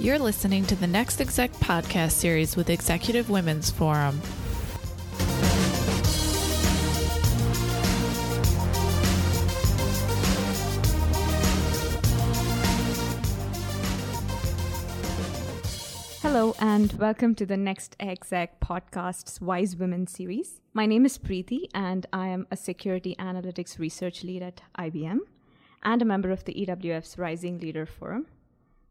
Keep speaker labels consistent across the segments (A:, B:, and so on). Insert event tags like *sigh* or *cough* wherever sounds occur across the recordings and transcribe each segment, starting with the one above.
A: You're listening to the Next Exec podcast series with Executive Women's Forum.
B: Hello, and welcome to the Next Exec podcast's Wise Women series. My name is Preeti, and I am a security analytics research lead at IBM and a member of the EWF's Rising Leader Forum.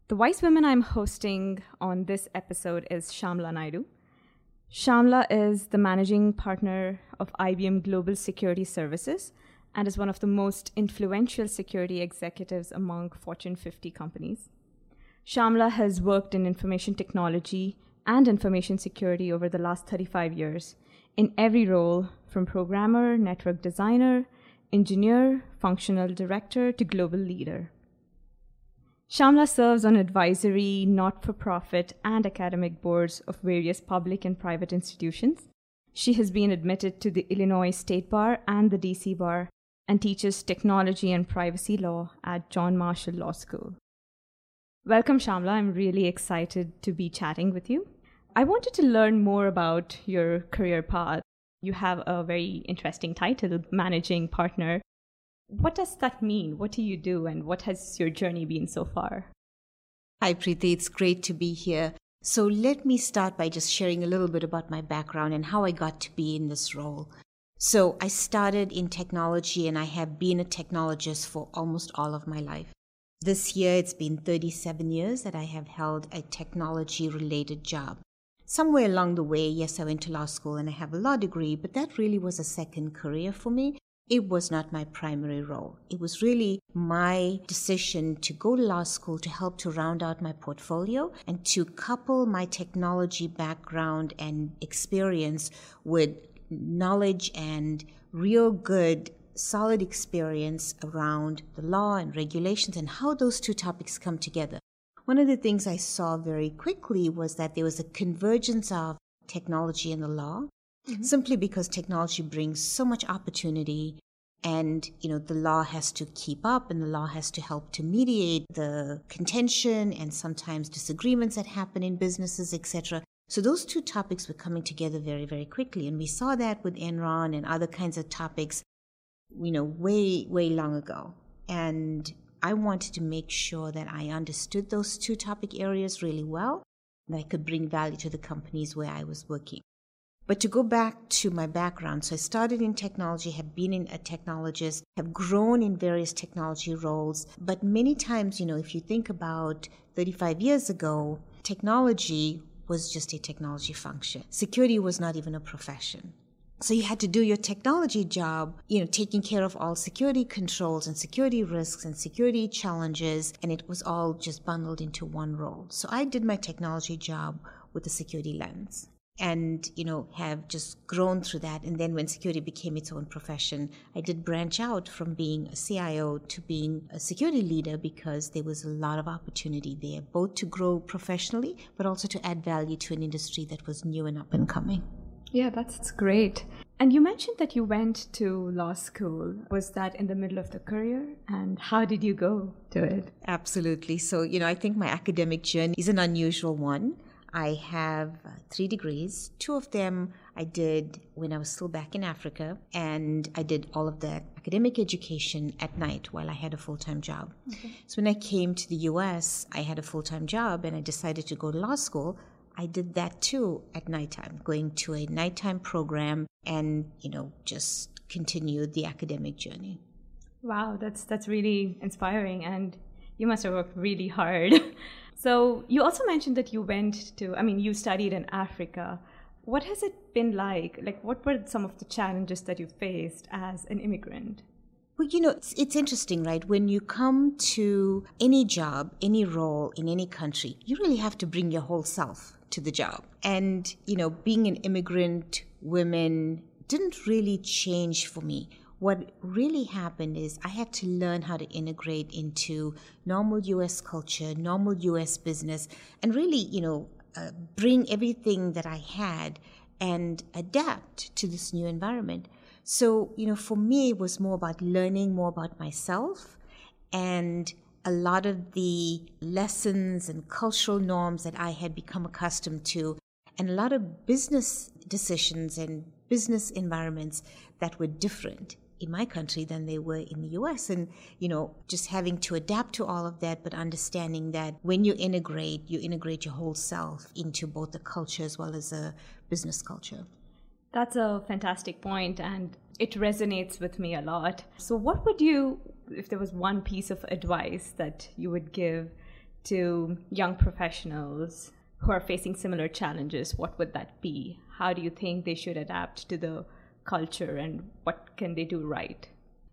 B: The wise woman I'm hosting on this episode is Shamla Naidoo. Shamla is the managing partner of IBM Global Security Services and is one of the most influential security executives among Fortune 50 companies. Shamla has worked in information technology and information security over the last 35 years in every role from programmer, network designer, engineer, functional director to global leader. Shamla serves on advisory, not for profit, and academic boards of various public and private institutions. She has been admitted to the Illinois State Bar and the DC Bar and teaches technology and privacy law at John Marshall Law School. Welcome, Shamla. I'm really excited to be chatting with you. I wanted to learn more about your career path. You have a very interesting title, Managing Partner what does that mean? What do you do, and what has your journey been so far?
C: Hi, Preeti. It's great to be here. So, let me start by just sharing a little bit about my background and how I got to be in this role. So, I started in technology and I have been a technologist for almost all of my life. This year, it's been 37 years that I have held a technology related job. Somewhere along the way, yes, I went to law school and I have a law degree, but that really was a second career for me it was not my primary role. It was really my decision to go to law school to help to round out my portfolio and to couple my technology background and experience with knowledge and real good solid experience around the law and regulations and how those two topics come together. One of the things I saw very quickly was that there was a convergence of technology and the law Mm-hmm. simply because technology brings so much opportunity and you know the law has to keep up and the law has to help to mediate the contention and sometimes disagreements that happen in businesses etc so those two topics were coming together very very quickly. And we saw that with enron and other kinds of topics you know way way long ago. And i wanted to make sure that i understood those two topic areas really well and i could bring value to the companies where i was working but to go back to my background, so I started in technology, have been in a technologist, have grown in various technology roles. But many times, you know, if you think about 35 years ago, technology was just a technology function. Security was not even a profession. So you had to do your technology job, you know, taking care of all security controls and security risks and security challenges, and it was all just bundled into one role. So I did my technology job with a security lens and you know have just grown through that and then when security became its own profession i did branch out from being a cio to being a security leader because there was a lot of opportunity there both to grow professionally but also to add value to an industry that was new and up and coming
B: yeah that's great and you mentioned that you went to law school. Was that in the middle of the career? And how did you go to it?
C: Absolutely. So, you know, I think my academic journey is an unusual one. I have three degrees. Two of them I did when I was still back in Africa, and I did all of that academic education at night while I had a full time job. Okay. So when I came to the US, I had a full time job and I decided to go to law school. I did that too at nighttime, going to a nighttime program and, you know, just continued the academic journey.
B: Wow, that's that's really inspiring and you must have worked really hard. *laughs* So you also mentioned that you went to, I mean, you studied in Africa. What has it been like? Like, what were some of the challenges that you faced as an immigrant?
C: Well, you know, it's, it's interesting, right? When you come to any job, any role in any country, you really have to bring your whole self to the job. And, you know, being an immigrant woman didn't really change for me what really happened is I had to learn how to integrate into normal US culture, normal US business, and really, you know, uh, bring everything that I had and adapt to this new environment. So, you know, for me, it was more about learning more about myself and a lot of the lessons and cultural norms that I had become accustomed to, and a lot of business decisions and business environments that were different in my country than they were in the US. And, you know, just having to adapt to all of that, but understanding that when you integrate, you integrate your whole self into both the culture as well as a business culture.
B: That's a fantastic point, and it resonates with me a lot. So, what would you, if there was one piece of advice that you would give to young professionals who are facing similar challenges, what would that be? How do you think they should adapt to the culture and what can they do right?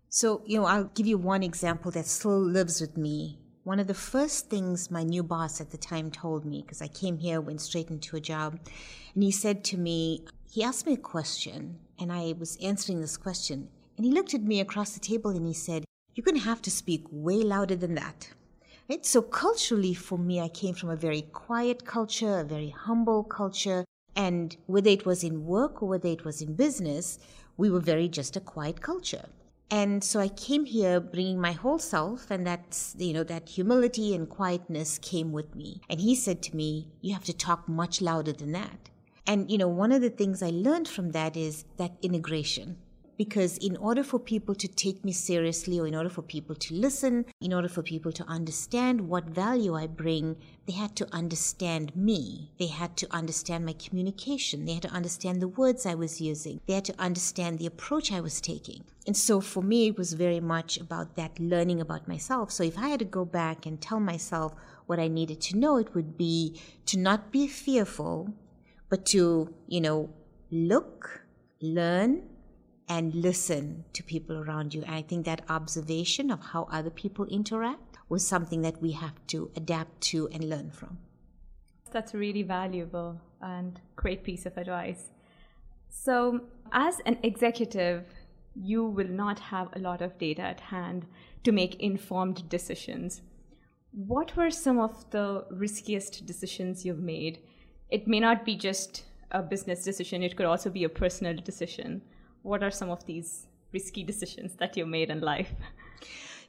C: So, you know, I'll give you one example that still lives with me. One of the first things my new boss at the time told me, because I came here, went straight into a job, and he said to me, he asked me a question, and I was answering this question, and he looked at me across the table and he said, You're going to have to speak way louder than that. Right? So, culturally, for me, I came from a very quiet culture, a very humble culture. And whether it was in work or whether it was in business, we were very just a quiet culture. And so I came here bringing my whole self, and that's, you know, that humility and quietness came with me. And he said to me, You have to talk much louder than that. And, you know, one of the things I learned from that is that integration because in order for people to take me seriously or in order for people to listen in order for people to understand what value i bring they had to understand me. They had to understand my communication. They had to understand the words i was using. They had to understand the approach i was taking. And so for me it was very much about that learning about myself. So if i had to go back and tell myself what i needed to know it would be to not be fearful but to you know look learn and listen to people around you. And I think that observation of how other people interact was something that we have to adapt to and learn from.
B: That's really valuable and great piece of advice. So, as an executive, you will not have a lot of data at hand to make informed decisions. What were some of the riskiest decisions you've made? It may not be just a business decision, it could also be a personal decision what are some of these risky decisions that you made in life?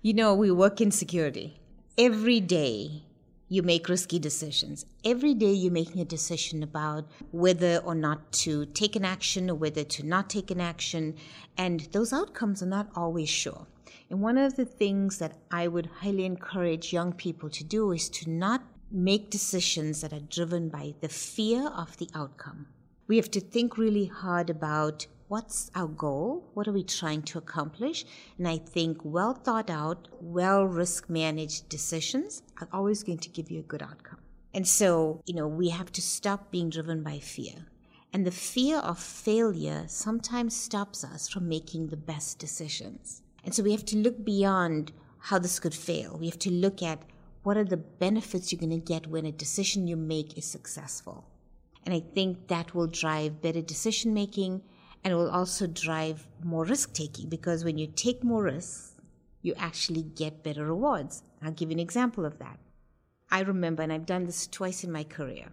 C: You know, we work in security. Every day you make risky decisions. Every day you're making a decision about whether or not to take an action or whether to not take an action. And those outcomes are not always sure. And one of the things that I would highly encourage young people to do is to not make decisions that are driven by the fear of the outcome. We have to think really hard about what's our goal? What are we trying to accomplish? And I think well thought out, well risk managed decisions are always going to give you a good outcome. And so, you know, we have to stop being driven by fear. And the fear of failure sometimes stops us from making the best decisions. And so we have to look beyond how this could fail. We have to look at what are the benefits you're going to get when a decision you make is successful. And I think that will drive better decision making and it will also drive more risk taking because when you take more risks, you actually get better rewards. I'll give you an example of that. I remember, and I've done this twice in my career.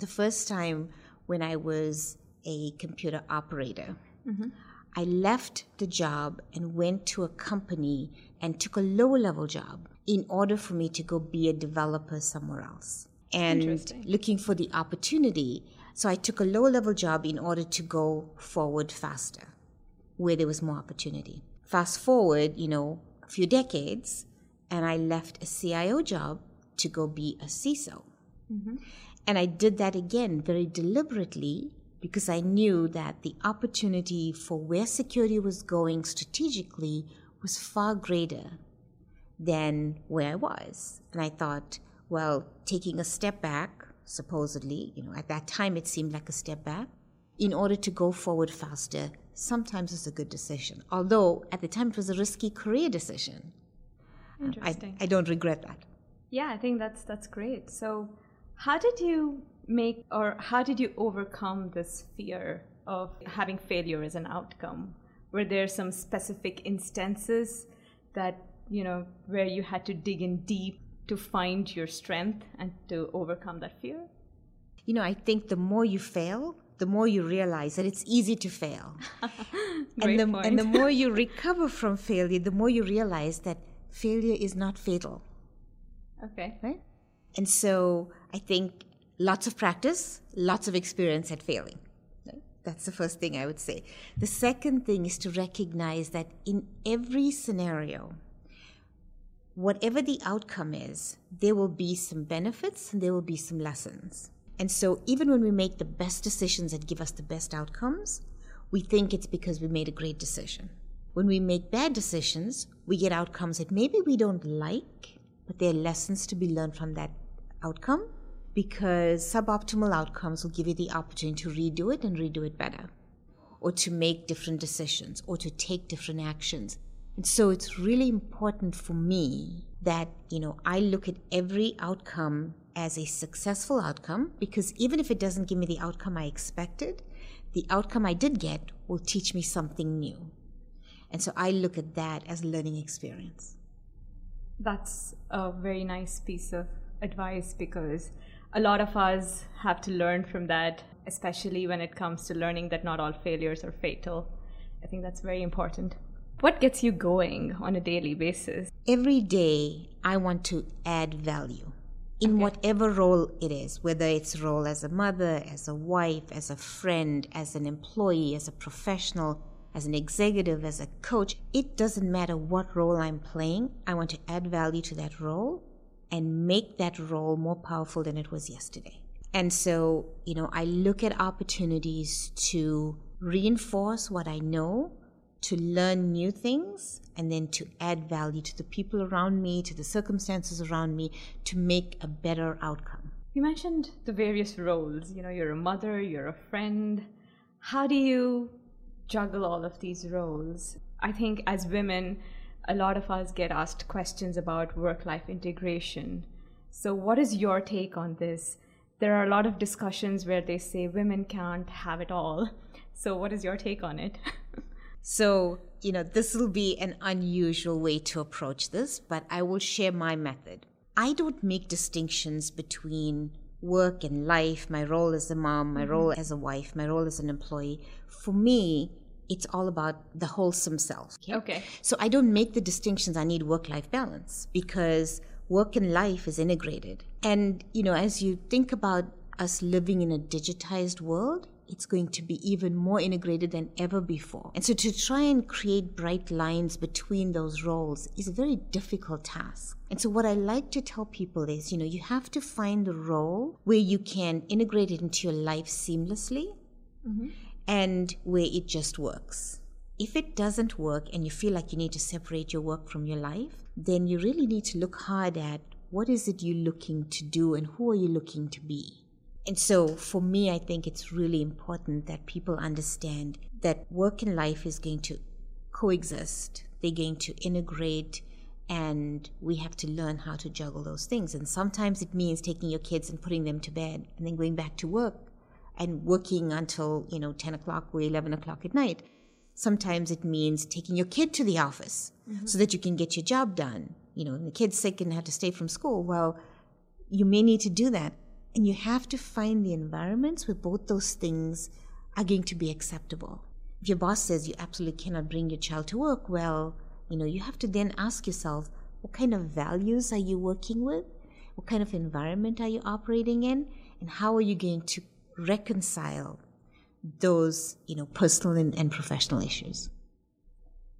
C: The first time when I was a computer operator, mm-hmm. I left the job and went to a company and took a lower level job in order for me to go be a developer somewhere else. And looking for the opportunity, so I took a low level job in order to go forward faster, where there was more opportunity. Fast forward, you know, a few decades, and I left a CIO job to go be a CISO. Mm-hmm. And I did that again very deliberately because I knew that the opportunity for where security was going strategically was far greater than where I was. And I thought, well, taking a step back, supposedly, you know, at that time it seemed like a step back, in order to go forward faster, sometimes it's a good decision. Although at the time it was a risky career decision.
B: Interesting.
C: I, I don't regret that.
B: Yeah, I think that's that's great. So how did you make or how did you overcome this fear of having failure as an outcome? Were there some specific instances that, you know, where you had to dig in deep to find your strength and to overcome that fear?
C: You know, I think the more you fail, the more you realize that it's easy to fail. *laughs* and, the, and the more you *laughs* recover from failure, the more you realize that failure is not fatal.
B: Okay.
C: Right? And so I think lots of practice, lots of experience at failing. Right? That's the first thing I would say. The second thing is to recognize that in every scenario, whatever the outcome is, there will be some benefits and there will be some lessons. And so, even when we make the best decisions that give us the best outcomes, we think it's because we made a great decision. When we make bad decisions, we get outcomes that maybe we don't like, but there are lessons to be learned from that outcome because suboptimal outcomes will give you the opportunity to redo it and redo it better, or to make different decisions, or to take different actions. And so it's really important for me that, you know, I look at every outcome as a successful outcome because even if it doesn't give me the outcome I expected, the outcome I did get will teach me something new. And so I look at that as a learning experience.
B: That's a very nice piece of advice because a lot of us have to learn from that, especially when it comes to learning that not all failures are fatal. I think that's very important. What gets you going on a daily basis?
C: Every day, I want to add value in okay. whatever role it is, whether it's role as a mother, as a wife, as a friend, as an employee, as a professional, as an executive, as a coach. It doesn't matter what role I'm playing. I want to add value to that role and make that role more powerful than it was yesterday. And so, you know, I look at opportunities to reinforce what I know to learn new things and then to add value to the people around me, to the circumstances around me, to make a better outcome.
B: You mentioned the various roles. You know, you're a mother, you're a friend. How do you juggle all of these roles? I think as women, a lot of us get asked questions about work life integration. So, what is your take on this? There are a lot of discussions where they say women can't have it all. So, what is your take on it? *laughs*
C: So, you know, this will be an unusual way to approach this, but I will share my method. I don't make distinctions between work and life, my role as a mom, my mm-hmm. role as a wife, my role as an employee. For me, it's all about the wholesome self.
B: Okay. okay.
C: So I don't make the distinctions. I need work life balance because work and life is integrated. And, you know, as you think about us living in a digitized world, it's going to be even more integrated than ever before. And so to try and create bright lines between those roles is a very difficult task. And so what I like to tell people is, you know, you have to find the role where you can integrate it into your life seamlessly mm-hmm. and where it just works. If it doesn't work and you feel like you need to separate your work from your life, then you really need to look hard at what is it you're looking to do and who are you looking to be. And so for me, I think it's really important that people understand that work and life is going to coexist. They're going to integrate and we have to learn how to juggle those things. And sometimes it means taking your kids and putting them to bed and then going back to work and working until, you know, 10 o'clock or 11 o'clock at night. Sometimes it means taking your kid to the office mm-hmm. so that you can get your job done. You know, and the kid's sick and had to stay from school. Well, you may need to do that and you have to find the environments where both those things are going to be acceptable. If your boss says you absolutely cannot bring your child to work, well, you know, you have to then ask yourself, what kind of values are you working with? What kind of environment are you operating in? And how are you going to reconcile those, you know, personal and, and professional issues?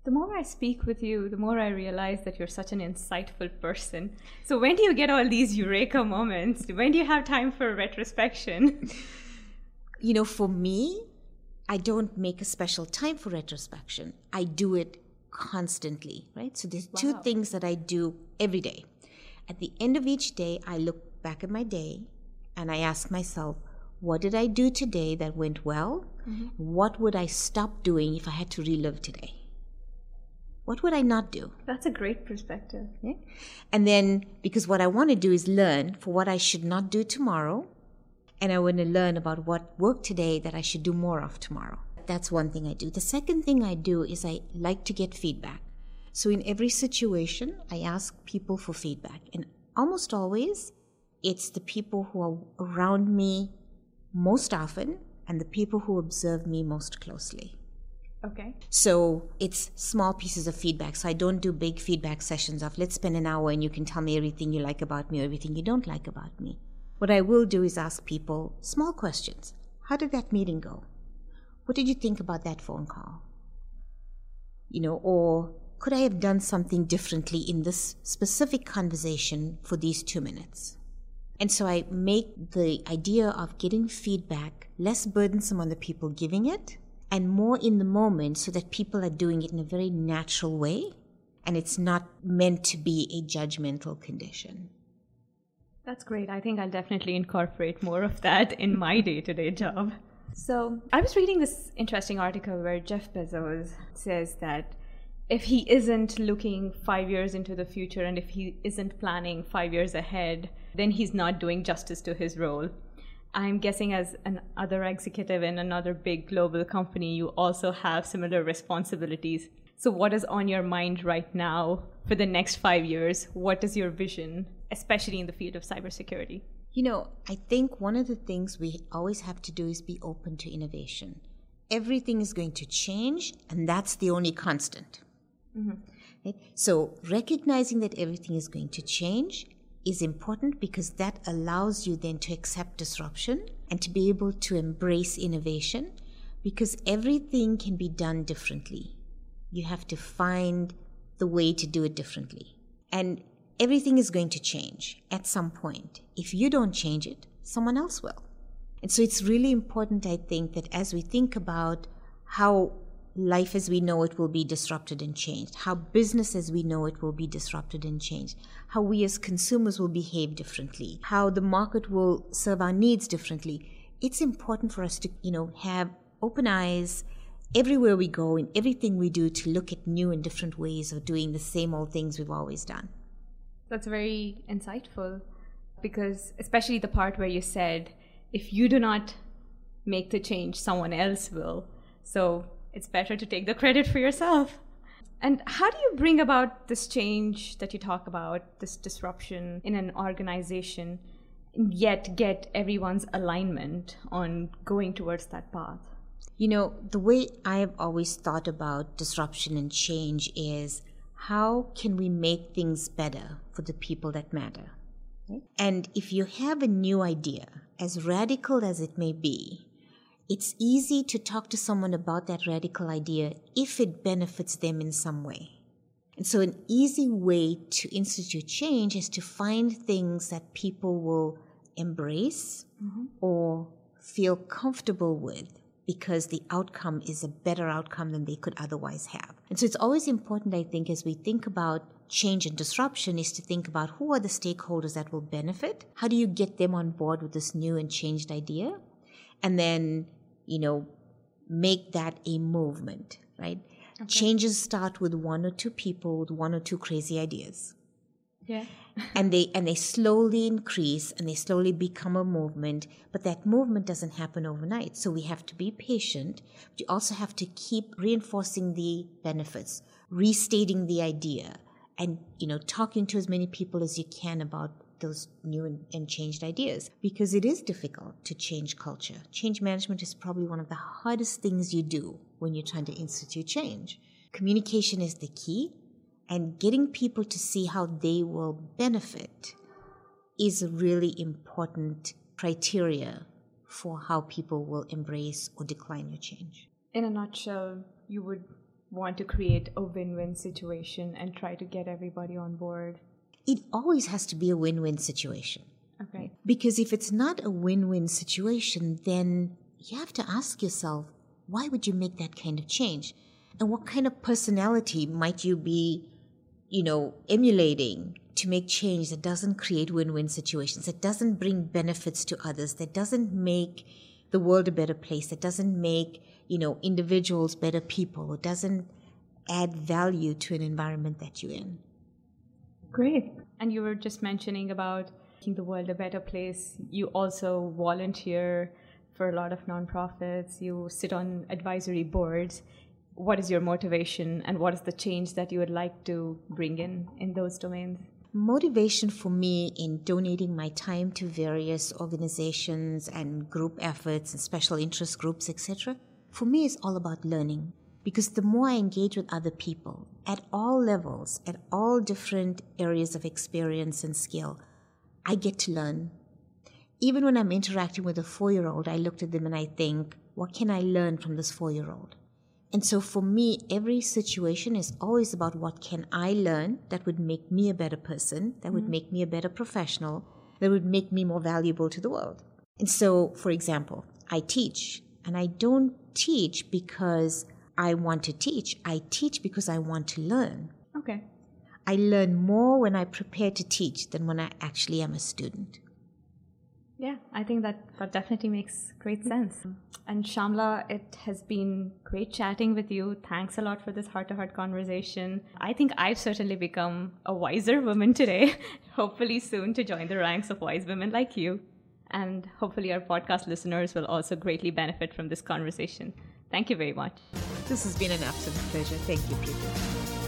B: The more I speak with you, the more I realize that you're such an insightful person. So, when do you get all these eureka moments? When do you have time for retrospection?
C: You know, for me, I don't make a special time for retrospection. I do it constantly, right? So, there's wow. two things that I do every day. At the end of each day, I look back at my day and I ask myself, what did I do today that went well? Mm-hmm. What would I stop doing if I had to relive today? What would I not do?
B: That's a great perspective.
C: Okay? And then, because what I want to do is learn for what I should not do tomorrow, and I want to learn about what worked today that I should do more of tomorrow. That's one thing I do. The second thing I do is I like to get feedback. So, in every situation, I ask people for feedback. And almost always, it's the people who are around me most often and the people who observe me most closely.
B: Okay.
C: So it's small pieces of feedback. So I don't do big feedback sessions of let's spend an hour and you can tell me everything you like about me or everything you don't like about me. What I will do is ask people small questions. How did that meeting go? What did you think about that phone call? You know, or could I have done something differently in this specific conversation for these two minutes? And so I make the idea of getting feedback less burdensome on the people giving it and more in the moment so that people are doing it in a very natural way and it's not meant to be a judgmental condition.
B: That's great. I think I'll definitely incorporate more of that in my day to day job. So, I was reading this interesting article where Jeff Bezos says that if he isn't looking five years into the future and if he isn't planning five years ahead, then he's not doing justice to his role. I'm guessing as another executive in another big global company, you also have similar responsibilities. So, what is on your mind right now for the next five years? What is your vision, especially in the field of cybersecurity?
C: You know, I think one of the things we always have to do is be open to innovation. Everything is going to change, and that's the only constant. Mm-hmm. Right? So, recognizing that everything is going to change is important because that allows you then to accept disruption and to be able to embrace innovation because everything can be done differently. You have to find the way to do it differently. And everything is going to change at some point. If you don't change it, someone else will. And so it's really important, I think, that as we think about how life as we know it will be disrupted and changed, how business as we know it will be disrupted and changed, how we as consumers will behave differently, how the market will serve our needs differently. It's important for us to, you know, have open eyes everywhere we go in everything we do to look at new and different ways of doing the same old things we've always done.
B: That's very insightful because especially the part where you said if you do not make the change someone else will. So it's better to take the credit for yourself. And how do you bring about this change that you talk about, this disruption in an organization, yet get everyone's alignment on going towards that path?
C: You know, the way I've always thought about disruption and change is how can we make things better for the people that matter? And if you have a new idea, as radical as it may be, it's easy to talk to someone about that radical idea if it benefits them in some way. And so, an easy way to institute change is to find things that people will embrace mm-hmm. or feel comfortable with because the outcome is a better outcome than they could otherwise have. And so, it's always important, I think, as we think about change and disruption, is to think about who are the stakeholders that will benefit? How do you get them on board with this new and changed idea? And then, you know, make that a movement, right? Okay. Changes start with one or two people with one or two crazy ideas.
B: Yeah. *laughs*
C: and they and they slowly increase and they slowly become a movement, but that movement doesn't happen overnight. So we have to be patient. But you also have to keep reinforcing the benefits, restating the idea, and you know, talking to as many people as you can about those new and, and, changed ideas because it is difficult to change culture. Change management is probably one of the hardest things you do when you're trying to institute change. Communication is the key, and getting people to see how they will benefit is a really important criteria for how people will embrace or decline your change.
B: In a nutshell, you would want to create a win win situation and try to get everybody on board
C: it always has to be a win win situation.
B: Okay.
C: Because if it's not a win win situation, then you have to ask yourself, why would you make that kind of change? And what kind of personality might you be, you know, emulating to make change that doesn't create win win situations, that doesn't bring benefits to others, that doesn't make the world a better place, that doesn't make, you know, individuals better people, or doesn't add value to an environment that you're in?
B: Great. And you were just mentioning about making the world a better place. You also volunteer for a lot of nonprofits, you sit on advisory boards. What is your motivation and what is the change that you would like to bring in in those domains?
C: Motivation for me in donating my time to various organizations and group efforts and special interest groups, etc., for me is all about learning. because the more I engage with other people at all levels, at all different areas of experience and skill, I get to learn. Even when I'm interacting with a four year old, I look at them and I think, what can I learn from this four year old? And so for me, every situation is always about what can I learn that would make me a better person, that would mm-hmm. make me a better professional, that would make me more valuable to the world. And so, for example, I teach, and I don't teach because I want to teach. I teach because I want to learn.
B: Okay.
C: I learn more when I prepare to teach than when I actually am a student.
B: Yeah, I think that, that definitely makes great sense. And Shamla, it has been great chatting with you. Thanks a lot for this heart to heart conversation. I think I've certainly become a wiser woman today, *laughs* hopefully soon to join the ranks of wise women like you. And hopefully, our podcast listeners will also greatly benefit from this conversation. Thank you very much.
C: This has been an absolute pleasure. Thank you, Preeti.